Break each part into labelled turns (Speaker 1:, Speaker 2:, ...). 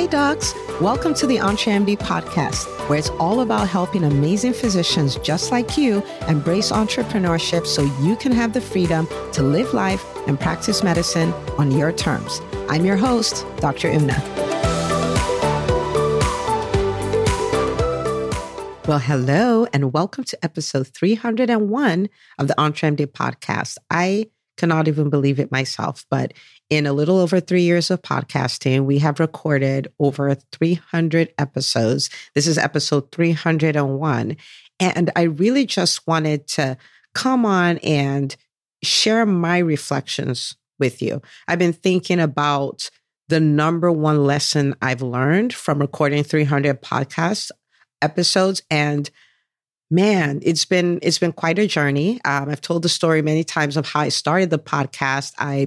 Speaker 1: Hi, docs. Welcome to the EntreMD podcast, where it's all about helping amazing physicians just like you embrace entrepreneurship so you can have the freedom to live life and practice medicine on your terms. I'm your host, Dr. Una. Well, hello, and welcome to episode 301 of the EntreMD podcast. I cannot even believe it myself, but in a little over three years of podcasting, we have recorded over 300 episodes. This is episode 301. And I really just wanted to come on and share my reflections with you. I've been thinking about the number one lesson I've learned from recording 300 podcast episodes and man it's been it's been quite a journey um, i've told the story many times of how i started the podcast i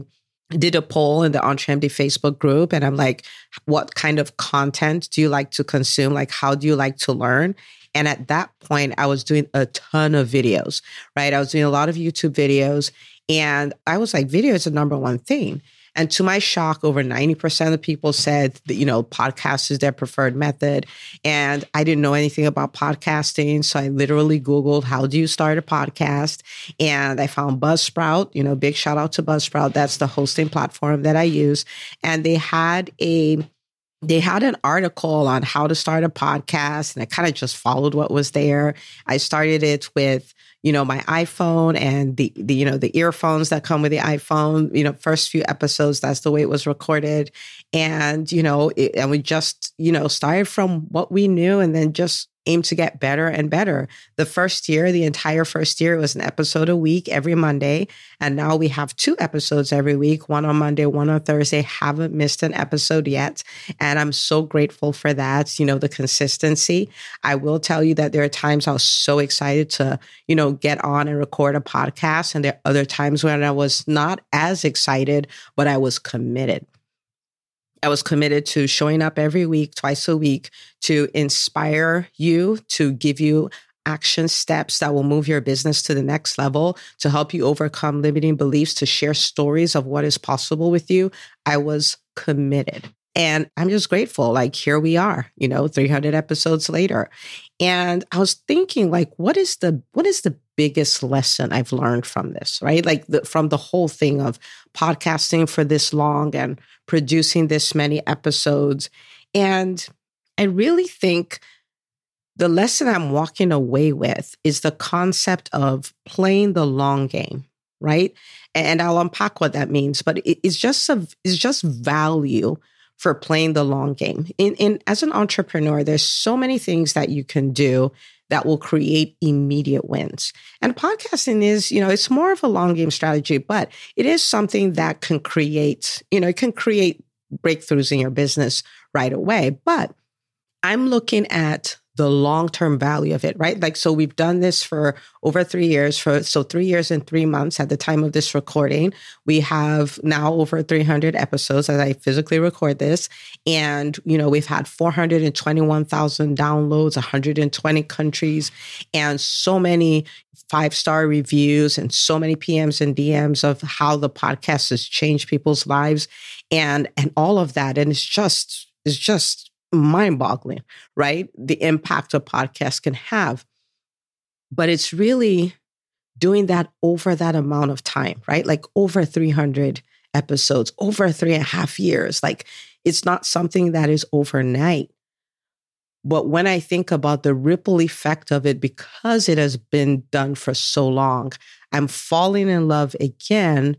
Speaker 1: did a poll in the EntreMD Facebook group and I'm like, what kind of content do you like to consume? Like, how do you like to learn? And at that point, I was doing a ton of videos, right? I was doing a lot of YouTube videos and I was like, video is the number one thing. And to my shock, over 90% of people said that, you know, podcast is their preferred method. And I didn't know anything about podcasting. So I literally Googled, how do you start a podcast? And I found Buzzsprout, you know, big shout out to Buzzsprout. That's the hosting platform that I use. And they had a they had an article on how to start a podcast and I kind of just followed what was there. I started it with you know, my iPhone and the, the, you know, the earphones that come with the iPhone, you know, first few episodes, that's the way it was recorded. And, you know, it, and we just, you know, started from what we knew and then just aim to get better and better. The first year, the entire first year, was an episode a week every Monday. And now we have two episodes every week, one on Monday, one on Thursday. Haven't missed an episode yet. And I'm so grateful for that, you know, the consistency. I will tell you that there are times I was so excited to, you know, get on and record a podcast. And there are other times when I was not as excited, but I was committed. I was committed to showing up every week, twice a week, to inspire you, to give you action steps that will move your business to the next level, to help you overcome limiting beliefs, to share stories of what is possible with you. I was committed. And I'm just grateful. Like, here we are, you know, 300 episodes later. And I was thinking, like, what is the what is the biggest lesson I've learned from this, right? Like the, from the whole thing of podcasting for this long and producing this many episodes. And I really think the lesson I'm walking away with is the concept of playing the long game, right? And I'll unpack what that means, but it's just a, it's just value for playing the long game. In, in as an entrepreneur, there's so many things that you can do that will create immediate wins. And podcasting is, you know, it's more of a long game strategy, but it is something that can create, you know, it can create breakthroughs in your business right away. But I'm looking at the long-term value of it, right? Like, so we've done this for over three years, for so three years and three months at the time of this recording. We have now over 300 episodes as I physically record this. And, you know, we've had 421,000 downloads, 120 countries, and so many five-star reviews and so many PMs and DMs of how the podcast has changed people's lives and and all of that. And it's just, it's just mind boggling, right? The impact a podcast can have. But it's really doing that over that amount of time, right? Like over 300 episodes, over three and a half years. Like it's not something that is overnight. But when I think about the ripple effect of it, because it has been done for so long, I'm falling in love again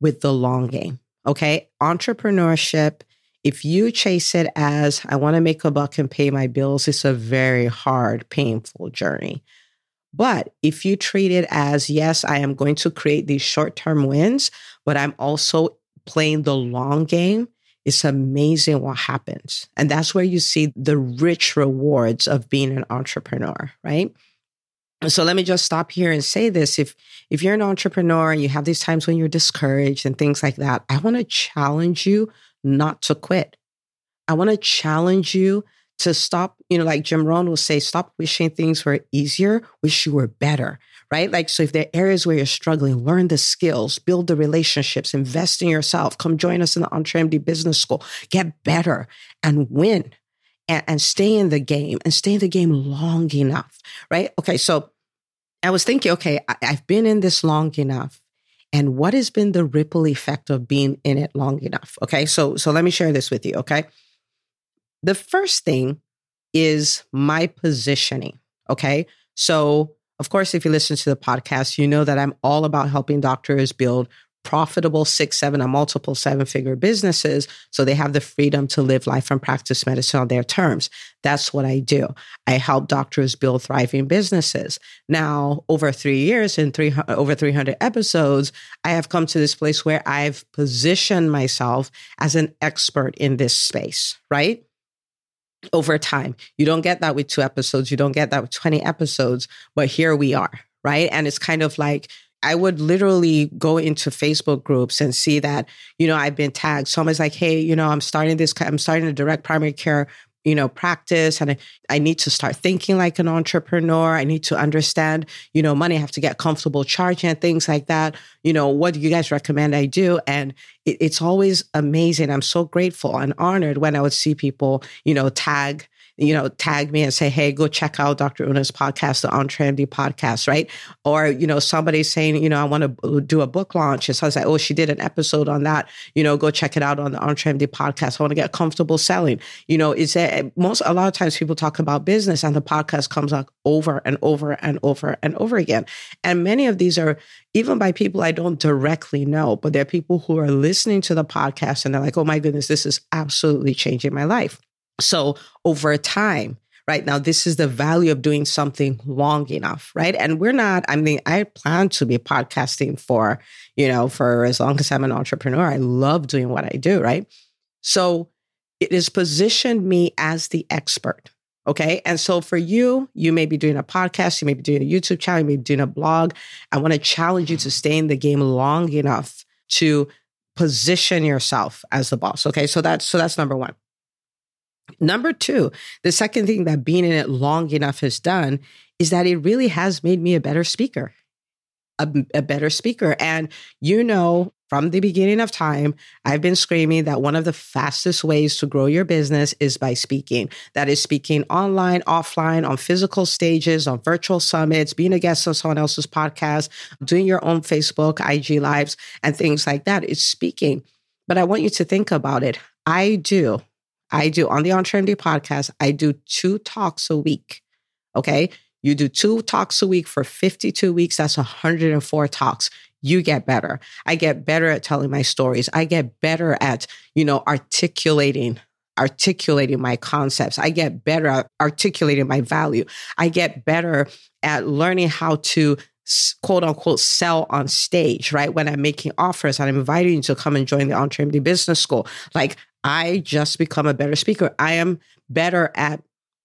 Speaker 1: with the long game. Okay. Entrepreneurship if you chase it as, I want to make a buck and pay my bills, it's a very hard, painful journey. But if you treat it as, yes, I am going to create these short term wins, but I'm also playing the long game, it's amazing what happens. And that's where you see the rich rewards of being an entrepreneur, right? So let me just stop here and say this. If if you're an entrepreneur and you have these times when you're discouraged and things like that, I want to challenge you not to quit. I want to challenge you to stop, you know, like Jim Rohn will say, stop wishing things were easier, wish you were better, right? Like, so if there are areas where you're struggling, learn the skills, build the relationships, invest in yourself, come join us in the EntreMD Business School, get better and win and, and stay in the game and stay in the game long enough, right? Okay, so I was thinking, okay, I, I've been in this long enough. And what has been the ripple effect of being in it long enough? Okay, so so let me share this with you. Okay, the first thing is my positioning. Okay, so of course, if you listen to the podcast, you know that I'm all about helping doctors build profitable six, seven, and multiple seven figure businesses so they have the freedom to live life and practice medicine on their terms. That's what I do. I help doctors build thriving businesses. Now, over three years and three, over 300 episodes, I have come to this place where I've positioned myself as an expert in this space, right? Over time. You don't get that with two episodes. You don't get that with 20 episodes, but here we are, right? And it's kind of like, I would literally go into Facebook groups and see that, you know, I've been tagged. Someone's like, hey, you know, I'm starting this, I'm starting a direct primary care, you know, practice and I, I need to start thinking like an entrepreneur. I need to understand, you know, money. I have to get comfortable charging and things like that. You know, what do you guys recommend I do? And it, it's always amazing. I'm so grateful and honored when I would see people, you know, tag you know, tag me and say, hey, go check out Dr. Una's podcast, the EntreMD podcast, right? Or, you know, somebody saying, you know, I want to do a book launch. And so I was like, oh, she did an episode on that. You know, go check it out on the EntreMD podcast. I want to get comfortable selling. You know, is that eh, most, a lot of times people talk about business and the podcast comes up over and over and over and over again. And many of these are even by people I don't directly know, but they're people who are listening to the podcast and they're like, oh my goodness, this is absolutely changing my life. So over time, right now, this is the value of doing something long enough, right? And we're not, I mean, I plan to be podcasting for, you know, for as long as I'm an entrepreneur. I love doing what I do, right? So it has positioned me as the expert. Okay. And so for you, you may be doing a podcast, you may be doing a YouTube channel, you may be doing a blog. I want to challenge you to stay in the game long enough to position yourself as the boss. Okay. So that's so that's number one. Number two, the second thing that being in it long enough has done is that it really has made me a better speaker, a, a, better speaker. And you know, from the beginning of time, I've been screaming that one of the fastest ways to grow your business is by speaking. That is speaking online, offline, on physical stages, on virtual summits, being a guest on someone else's podcast, doing your own Facebook, IG lives, and things like that. It's speaking. But I want you to think about it. I do I do on the EntreMD podcast, I do two talks a week. Okay. You do two talks a week for 52 weeks. That's 104 talks. You get better. I get better at telling my stories. I get better at, you know, articulating articulating my concepts. I get better at articulating my value. I get better at learning how to quote unquote sell on stage, right? When I'm making offers and I'm inviting you to come and join the EntreMD Business School. Like I just become a better speaker. I am better at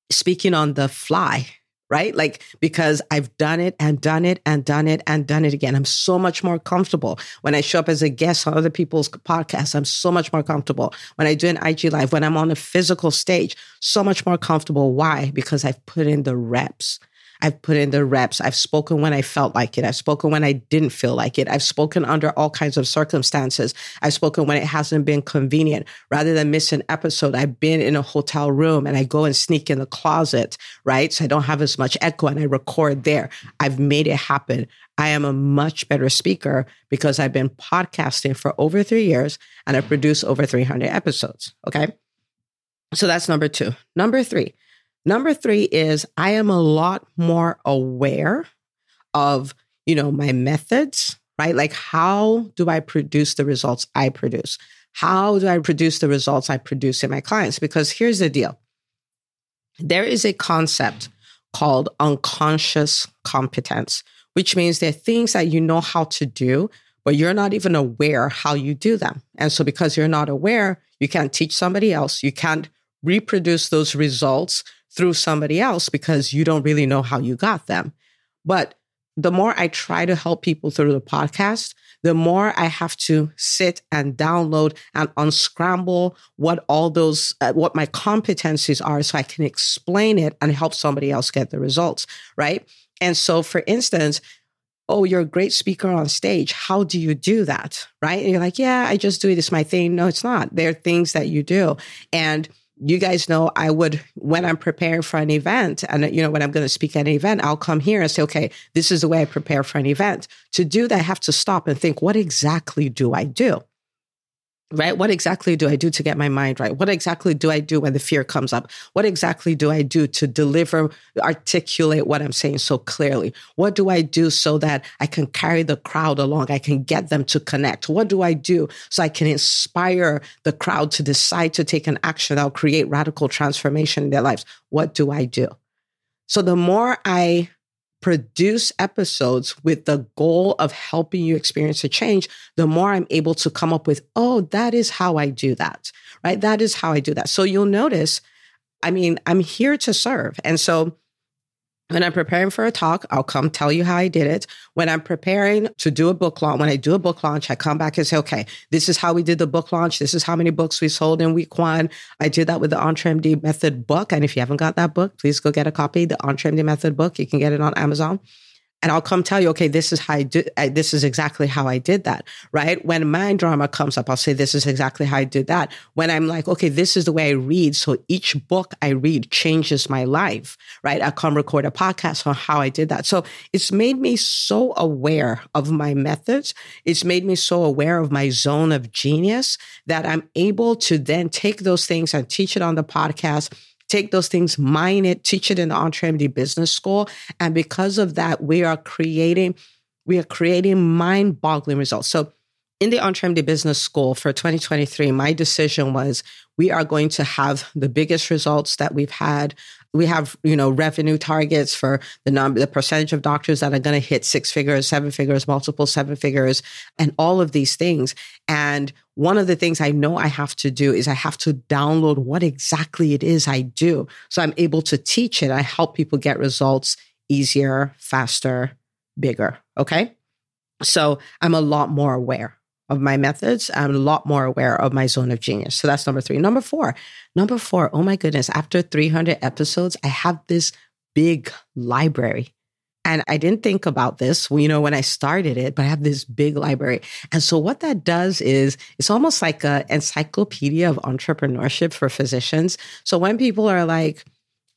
Speaker 1: speaking on the fly, right? Like, because I've done it and done it and done it and done it again. I'm so much more comfortable when I show up as a guest on other people's podcasts. I'm so much more comfortable when I do an IG live, when I'm on a physical stage, so much more comfortable. Why? Because I've put in the reps. I've put in the reps. I've spoken when I felt like it. I've spoken when I didn't feel like it. I've spoken under all kinds of circumstances. I've spoken when it hasn't been convenient. Rather than miss an episode, I've been in a hotel room and I go and sneak in the closet, right? So I don't have as much echo and I record there. I've made it happen. I am a much better speaker because I've been podcasting for over three years and I've produced over 300 episodes. Okay. So that's number two. Number three, Number three is I am a lot more aware of, you know, my methods, right? Like how do I produce the results I produce? How do I produce the results I produce in my clients? Because here's the deal. There is a concept called unconscious competence, which means there are things that you know how to do, but you're not even aware how you do them. And so because you're not aware, you can't teach somebody else. You can't reproduce those results through somebody else because you don't really know how you got them. But the more I try to help people through the podcast, the more I have to sit and download and unscramble what all those, uh, what my competencies are so I can explain it and help somebody else get the results. Right. And so, for instance, oh, you're a great speaker on stage. How do you do that? Right. And you're like, yeah, I just do it. It's my thing. No, it's not. There are things that you do. And you guys know I would, when I'm preparing for an event and, you know, when I'm going to speak at an event, I'll come here and say, okay, this is the way I prepare for an event. To do that, I have to stop and think, what exactly do I do? Right? What exactly do I do to get my mind right? What exactly do I do when the fear comes up? What exactly do I do to deliver, articulate what I'm saying so clearly? What do I do so that I can carry the crowd along? I can get them to connect. What do I do so I can inspire the crowd to decide to take an action that'll create radical transformation in their lives? What do I do? So the more I produce episodes with the goal of helping you experience a change, the more I'm able to come up with, oh, that is how I do that, right? That is how I do that. So you'll notice, I mean, I'm here to serve. And so when I'm preparing for a talk, I'll come tell you how I did it. When I'm preparing to do a book launch, when I do a book launch, I come back and say, okay, this is how we did the book launch. This is how many books we sold in week one. I did that with the EntreMD Method book. And if you haven't got that book, please go get a copy, the EntreMD Method book. You can get it on Amazon and I'll come tell you, okay, this is how I. I, this is exactly how I did that, right? When my drama comes up, I'll say, this is exactly how I did that. When I'm like, okay, this is the way I read. So each book I read changes my life, right? I come record a podcast on how I did that. So it's made me so aware of my methods. It's made me so aware of my zone of genius that I'm able to then take those things and teach it on the podcast take those things, mine it, teach it in the EntreMD Business School. And because of that, we are creating, we are creating mind-boggling results. So in the EntreMD Business School for 2023, my decision was we are going to have the biggest results that we've had. We have, you know, revenue targets for the number, the percentage of doctors that are going to hit six figures, seven figures, multiple seven figures, and all of these things. And one of the things I know I have to do is I have to download what exactly it is I do. So I'm able to teach it. I help people get results easier, faster, bigger. Okay. So I'm a lot more aware of my methods. I'm a lot more aware of my zone of genius. So that's number three. Number four, number four, oh my goodness, after 300 episodes, I have this big library. And I didn't think about this, you know, when I started it, but I have this big library. And so what that does is it's almost like an encyclopedia of entrepreneurship for physicians. So when people are like,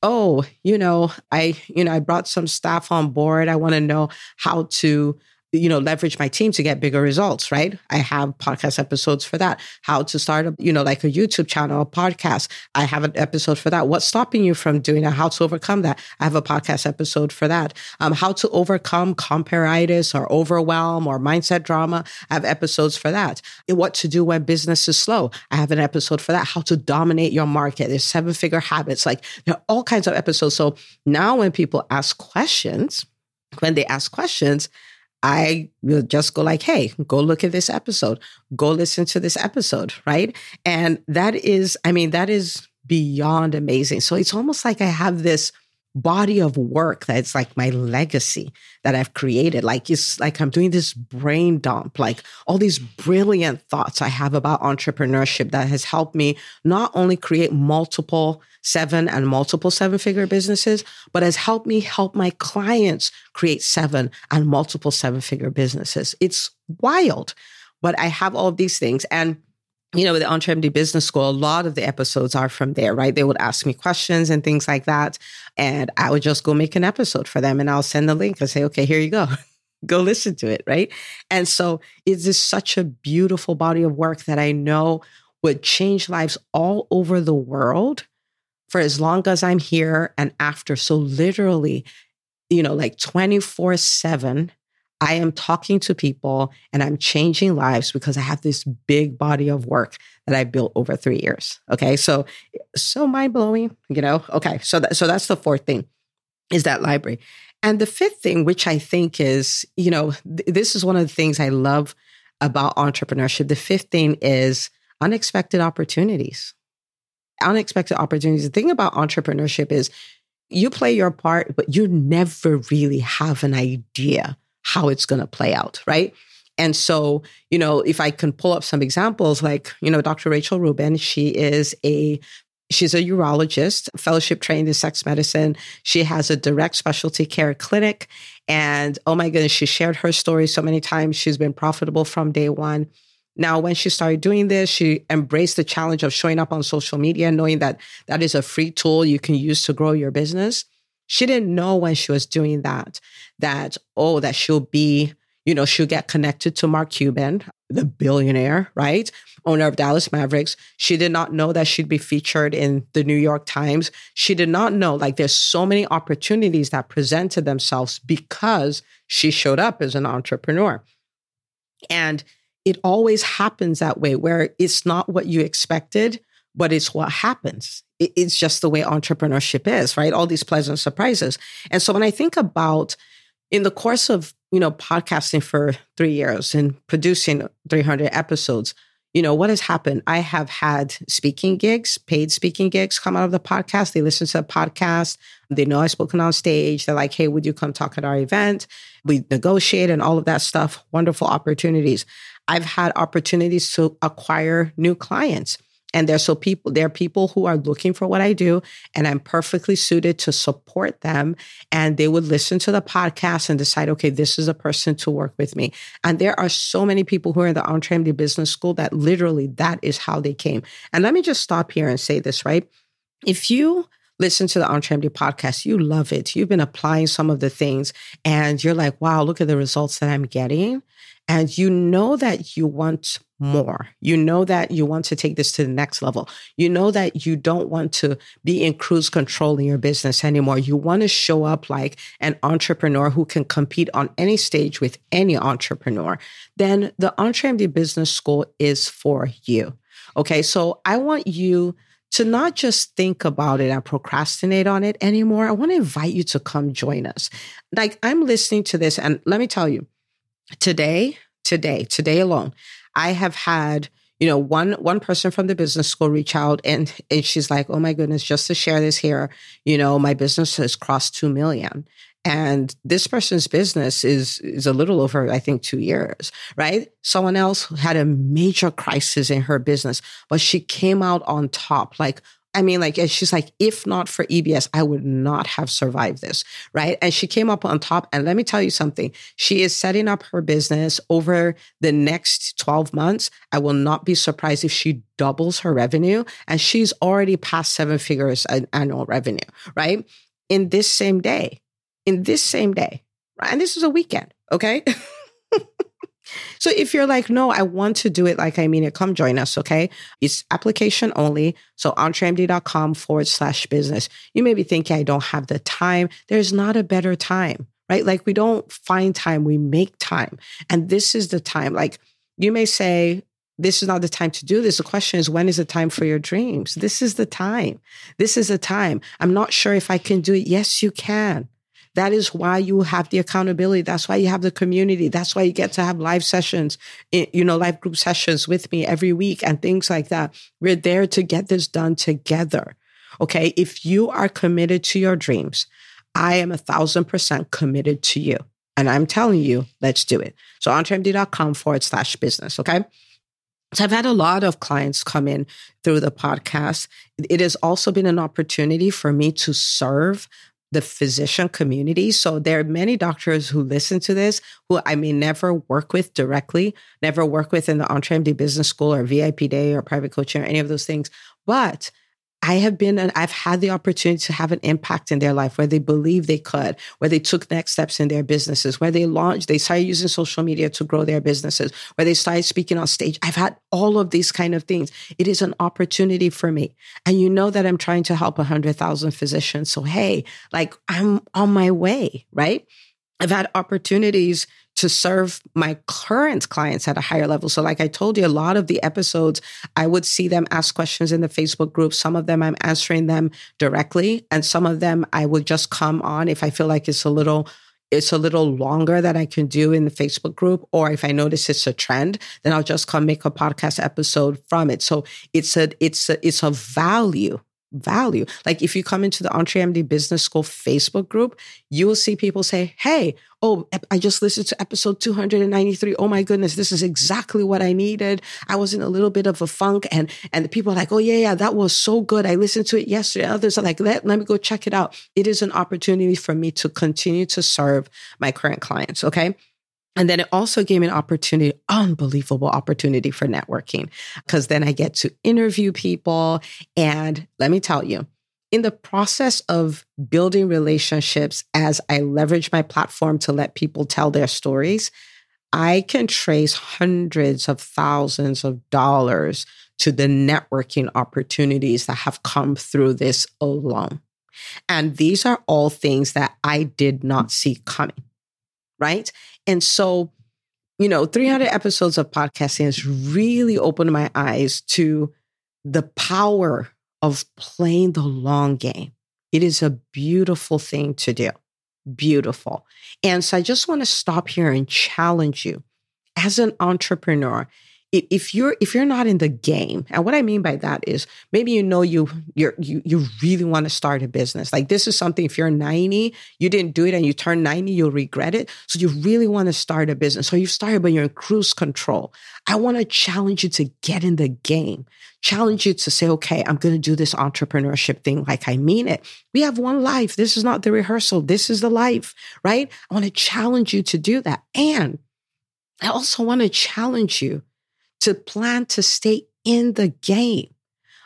Speaker 1: oh, you know, I, you know, I brought some staff on board. I want to know how to you know, leverage my team to get bigger results, right? I have podcast episodes for that. How to start a, you know, like a YouTube channel, a podcast. I have an episode for that. What's stopping you from doing that? How to overcome that? I have a podcast episode for that. Um, how to overcome comparitis or overwhelm or mindset drama. I have episodes for that. What to do when business is slow. I have an episode for that. How to dominate your market. There's seven figure habits. Like there are all kinds of episodes. So now when people ask questions, when they ask questions, I will just go like, hey, go look at this episode, go listen to this episode, right? And that is, I mean, that is beyond amazing. So it's almost like I have this body of work that's like my legacy that I've created. Like it's like I'm doing this brain dump, like all these brilliant thoughts I have about entrepreneurship that has helped me not only create multiple seven and multiple seven figure businesses, but has helped me help my clients create seven and multiple seven figure businesses. It's wild, but I have all these things. And you know, with the EntreMD Business School, a lot of the episodes are from there, right? They would ask me questions and things like that. And I would just go make an episode for them and I'll send the link and say, okay, here you go. go listen to it, right? And so it is just such a beautiful body of work that I know would change lives all over the world for as long as I'm here and after. So literally, you know, like 24 7, I am talking to people and I'm changing lives because I have this big body of work that I built over three years. Okay. So, so mind blowing, you know? Okay. So that, so that's the fourth thing is that library. And the fifth thing, which I think is, you know, th- this is one of the things I love about entrepreneurship. The fifth thing is unexpected opportunities unexpected opportunities. The thing about entrepreneurship is you play your part, but you never really have an idea how it's going to play out, right? And so, you know, if I can pull up some examples, like, you know, Dr. Rachel Rubin, she is a She's a urologist, fellowship trained in sex medicine. She has a direct specialty care clinic. And oh my goodness, she shared her story so many times. She's been profitable from day one. Now, when she started doing this, she embraced the challenge of showing up on social media, knowing that that is a free tool you can use to grow your business. She didn't know when she was doing that, that, oh, that she'll be, you know, she'll get connected to Mark Cuban, the billionaire, right? Owner of Dallas Mavericks. She did not know that she'd be featured in the New York Times. She did not know, like, there's so many opportunities that presented themselves because she showed up as an entrepreneur. And it always happens that way, where it's not what you expected, but it's what happens. It's just the way entrepreneurship is, right? All these pleasant surprises. And so when I think about in the course of, you know, podcasting for three years and producing 300 episodes, you know, what has happened? I have had speaking gigs, paid speaking gigs come out of the podcast. They listen to the podcast. They know I've spoken on stage. They're like, hey, would you come talk at our event? We negotiate and all of that stuff. Wonderful opportunities. I've had opportunities to acquire new clients. And there's so people, there are people who are looking for what I do, and I'm perfectly suited to support them. And they would listen to the podcast and decide, okay, this is a person to work with me. And there are so many people who are in the EntreMD Business School that literally that is how they came. And let me just stop here and say this, right? If you listen to the EntreMD podcast, you love it. You've been applying some of the things and you're like, wow, look at the results that I'm getting and you know that you want more. You know that you want to take this to the next level. You know that you don't want to be in cruise control in your business anymore. You want to show up like an entrepreneur who can compete on any stage with any entrepreneur. Then the EntreMD Business School is for you. Okay. So I want you to not just think about it and procrastinate on it anymore. I want to invite you to come join us. Like I'm listening to this and let me tell you, today, today, today alone, I have had you know one one person from the business school reach out and and she's like oh my goodness just to share this here you know my business has crossed 2 million. And this person's business is is a little over i think 2 years right? Someone else had a major crisis in her business but she came out on top like I mean, like, she's like, if not for EBS, I would not have survived this, right? And she came up on top. And let me tell you something. She is setting up her business over the next 12 months. I will not be surprised if she doubles her revenue. And she's already past seven figures in annual revenue, right? In this same day, in this same day, right? And this is a weekend, okay? So if you're like, no, I want to do it like I mean it, come join us, okay? It's application only. So entremd.com forward slash business. You may be thinking, I don't have the time. There's not a better time, right? Like we don't find time, we make time. And this is the time. Like you may say, this is not the time to do this. The question is, when is the time for your dreams? This is the time. This is the time. I'm not sure if I can do it. Yes, you can. That is why you have the accountability. That's why you have the community. That's why you get to have live sessions, eh, you know, live group sessions with me every week and things like that. We're there to get this done together. Okay. If you are committed to your dreams, I am a thousand percent committed to you. And I'm telling you, let's do it. So entremd.com forward slash business. Okay. So I've had a lot of clients come in through the podcast. It has also been an opportunity for me to serve the physician community. So there are many doctors who listen to this who I may never work with directly, never work with in the EntreMD Business School or VIP Day or private coaching or any of those things. But I have been, and I've had the opportunity to have an impact in their life where they believe they could, where they took next steps in their businesses, where they launched, they started using social media to grow their businesses, where they started speaking on stage. I've had all of these kind of things. It is an opportunity for me. And you know that I'm trying to help 100,000 physicians. So, hey, like I'm on my way, right? I've had opportunities to serve my current clients at a higher level. So, like I told you, a lot of the episodes, I would see them ask questions in the Facebook group. Some of them I'm answering them directly, and some of them I would just come on if I feel like it's a little it's a little longer that I can do in the Facebook group, or if I notice it's a trend, then I'll just come make a podcast episode from it. So it's a it's a it's a value value. Like if you come into the EntreMD Business School Facebook group, you will see people say, Hey, oh, I just listened to episode 293. Oh my goodness, this is exactly what I needed. I was in a little bit of a funk and, and the people are like, Oh yeah, yeah, that was so good. I listened to it yesterday. Others are like, let, let me go check it out. It is an opportunity for me to continue to serve my current clients. Okay. And then it also gave me an opportunity, unbelievable opportunity for networking, because then I get to interview people. And let me tell you, in the process of building relationships, as I leverage my platform to let people tell their stories, I can trace hundreds of thousands of dollars to the networking opportunities that have come through this alone. And these are all things that I did not see coming right? And so, you know, 300 episodes of podcasting has really opened my eyes to the power of playing the long game. It is a beautiful thing to do. Beautiful. And so I just want to stop here and challenge you as an entrepreneur if you're if you're not in the game and what i mean by that is maybe you know you you're, you you really want to start a business. Like this is something if you're 90 you didn't do it and you turn 90 you'll regret it. So you really want to start a business. So you started but you're in cruise control. I want to challenge you to get in the game. Challenge you to say okay i'm going to do this entrepreneurship thing like i mean it. We have one life. This is not the rehearsal. This is the life right? I want to challenge you to do that. And i also want to challenge you to plan to stay in the game.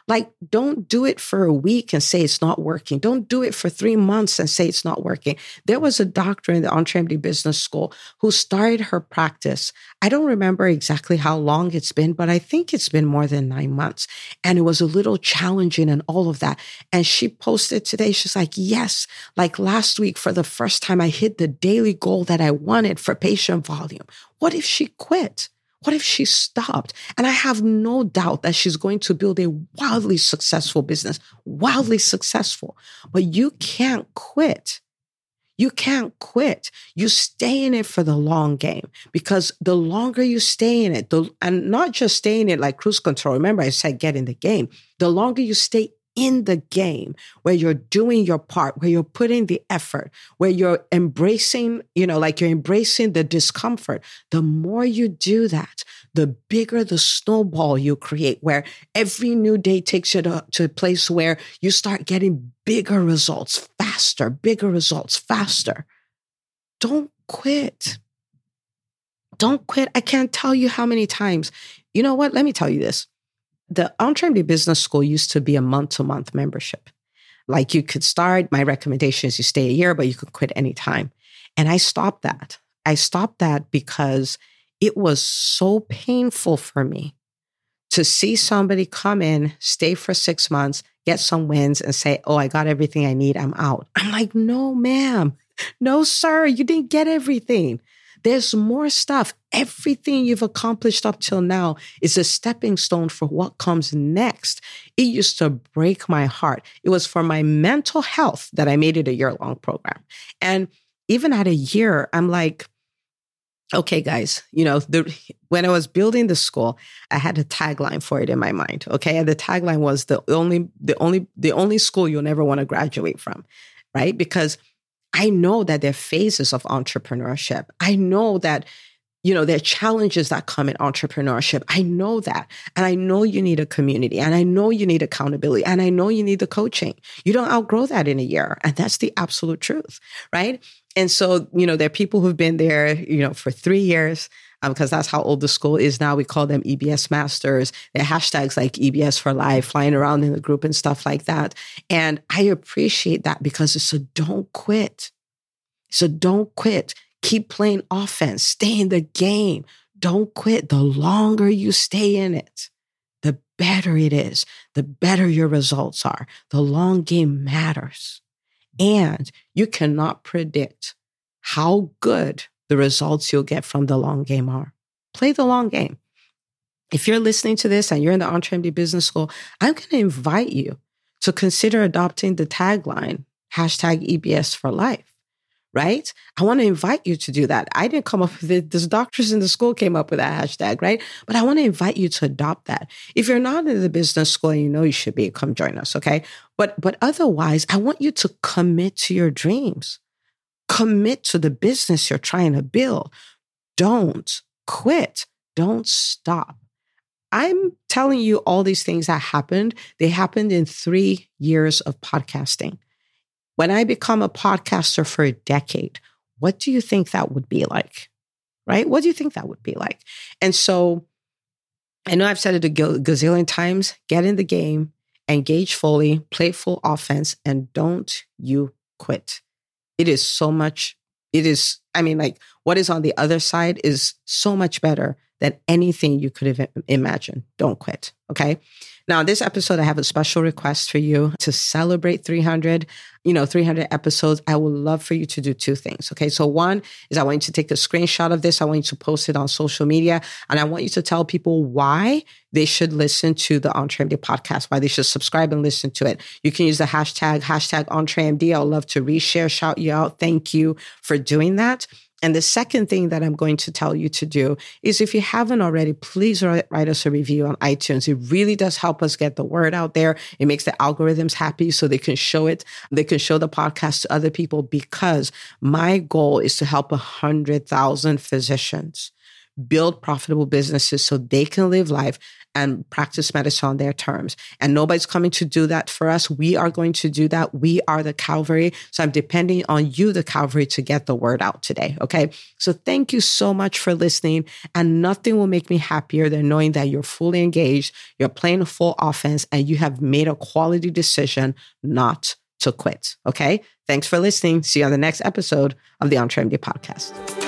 Speaker 1: Like, don't do it for a week and say it's not working. Don't do it for three months and say it's not working. There was a doctor in the EntreMD Business School who started her practice. I don't remember exactly how long it's been, but I think it's been more than nine months. And it was a little challenging and all of that. And she posted today, she's like, yes, like last week for the first time, I hit the daily goal that I wanted for patient volume. What if she quit? What if she stopped? And I have no doubt that she's going to build a wildly successful business, wildly successful. But you can't quit. You can't quit. You stay in it for the long game because the longer you stay in it, the, and not just stay in it like cruise control. Remember, I said get in the game. The longer you stay in the game where you're doing your part, where you're putting the effort, where you're embracing, you know, like you're embracing the discomfort, the more you do that, the bigger the snowball you create, where every new day takes you to, to a place where you start getting bigger results faster, bigger results faster. Don't quit. Don't quit. I can't tell you how many times. You know what? Let me tell you this the EntreMD Business School used to be a month to month membership. Like you could start, my recommendation is you stay a year, but you could quit anytime. And I stopped that. I stopped that because it was so painful for me to see somebody come in, stay for six months, get some wins, and say, Oh, I got everything I need. I'm out. I'm like, No, ma'am. No, sir. You didn't get everything. There's more stuff. Everything you've accomplished up till now is a stepping stone for what comes next. It used to break my heart. It was for my mental health that I made it a year long program. And even at a year, I'm like, okay, guys, you know, the, when I was building the school, I had a tagline for it in my mind. Okay. And the tagline was the only, the only, the only school you'll never want to graduate from. Right. Because I know that there are phases of entrepreneurship. I know that, you know, there are challenges that come in entrepreneurship. I know that. And I know you need a community and I know you need accountability and I know you need the coaching. You don't outgrow that in a year. And that's the absolute truth. Right. And so, you know, there are people who've been there, you know, for three years, because um, that's how old the school is now. We call them EBS masters. They're hashtags like EBS for life, flying around in the group and stuff like that. And I appreciate that because it's a don't quit. So don't quit. Keep playing offense. Stay in the game. Don't quit. The longer you stay in it, the better it is, the better your results are. The long game matters. And you cannot predict how good the results you'll get from the long game are. Play the long game. If you're listening to this and you're in the EntreMD Business School, I'm going to invite you to consider adopting the tagline, hashtag EBS for life, right? I want to invite you to do that. I didn't come up with it. This doctors in the school came up with that hashtag, right? But I want to invite you to adopt that. If you're not in the business school and you know you should be, come join us, okay? But but otherwise, I want you to commit to your dreams. Commit to the business you're trying to build. Don't quit. Don't stop. I'm telling you all these things that happened. They happened in three years of podcasting. When I become a podcaster for a decade, what do you think that would be like? Right? What do you think that would be like? And so I know I've said it a gazillion times get in the game, engage fully, play full offense, and don't you quit. It is so much, it is, I mean, like what is on the other side is so much better than anything you could have imagined. Don't quit. Okay. Now, this episode, I have a special request for you to celebrate 300, you know, 300 episodes. I would love for you to do two things. Okay. So one is I want you to take a screenshot of this. I want you to post it on social media and I want you to tell people why they should listen to the EntreMD podcast, why they should subscribe and listen to it. You can use the hashtag, hashtag EntreMD. I'd love to reshare, shout you out. Thank you for doing that. And the second thing that I'm going to tell you to do is if you haven't already, please write, write, us a review on iTunes. It really does help us get the word out there. It makes the algorithms happy so they can show it. They can show the podcast to other people because my goal is to help a hundred thousand physicians build profitable businesses so they can live life and practice medicine on their terms. And nobody's coming to do that for us. We are going to do that. We are the Calvary. So I'm depending on you, the Calvary, to get the word out today. Okay. So thank you so much for listening. And nothing will make me happier than knowing that you're fully engaged, you're playing a full offense, and you have made a quality decision not to quit. Okay. Thanks for listening. See you on the next episode of the EntreMD podcast.